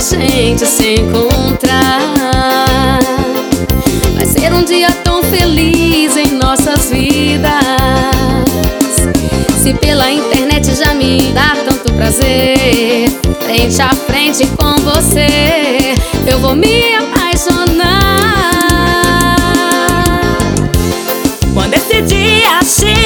gente se encontrar. Vai ser um dia tão feliz em nossas vidas. Se pela internet já me dá tanto prazer, frente a frente com você, eu vou me apaixonar. Quando esse dia chegar,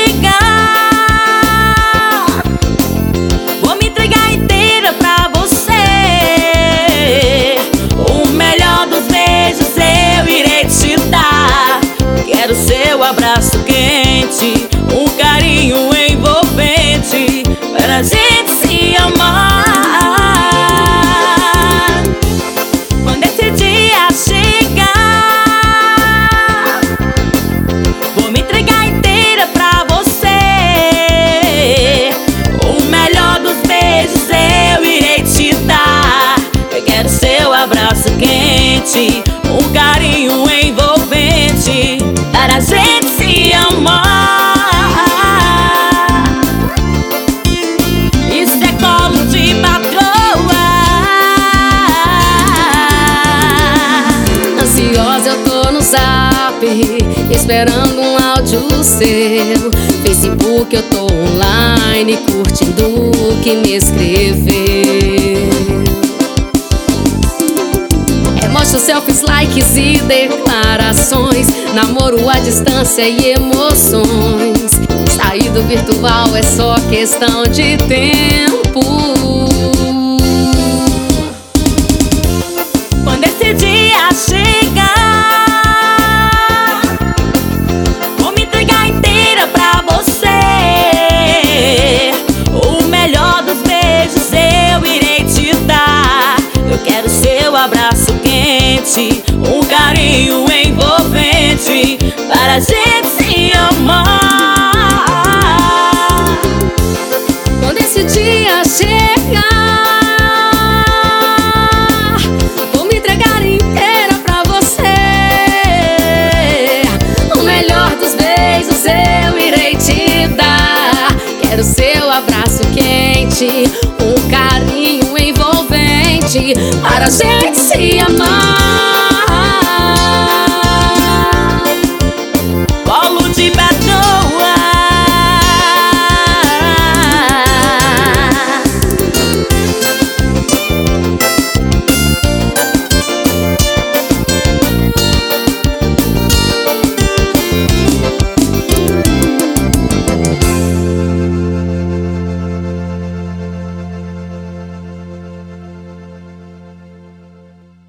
Quero seu abraço quente, Ansiosa eu tô no zap, esperando um áudio seu. Facebook eu tô online, curtindo o que me escreveu. Mostra selfies, likes e declarações. Namoro à distância e emoções. Sair do virtual é só questão de tempo. Abraço quente, um carinho envolvente para a gente se amar. Para a gente se amar.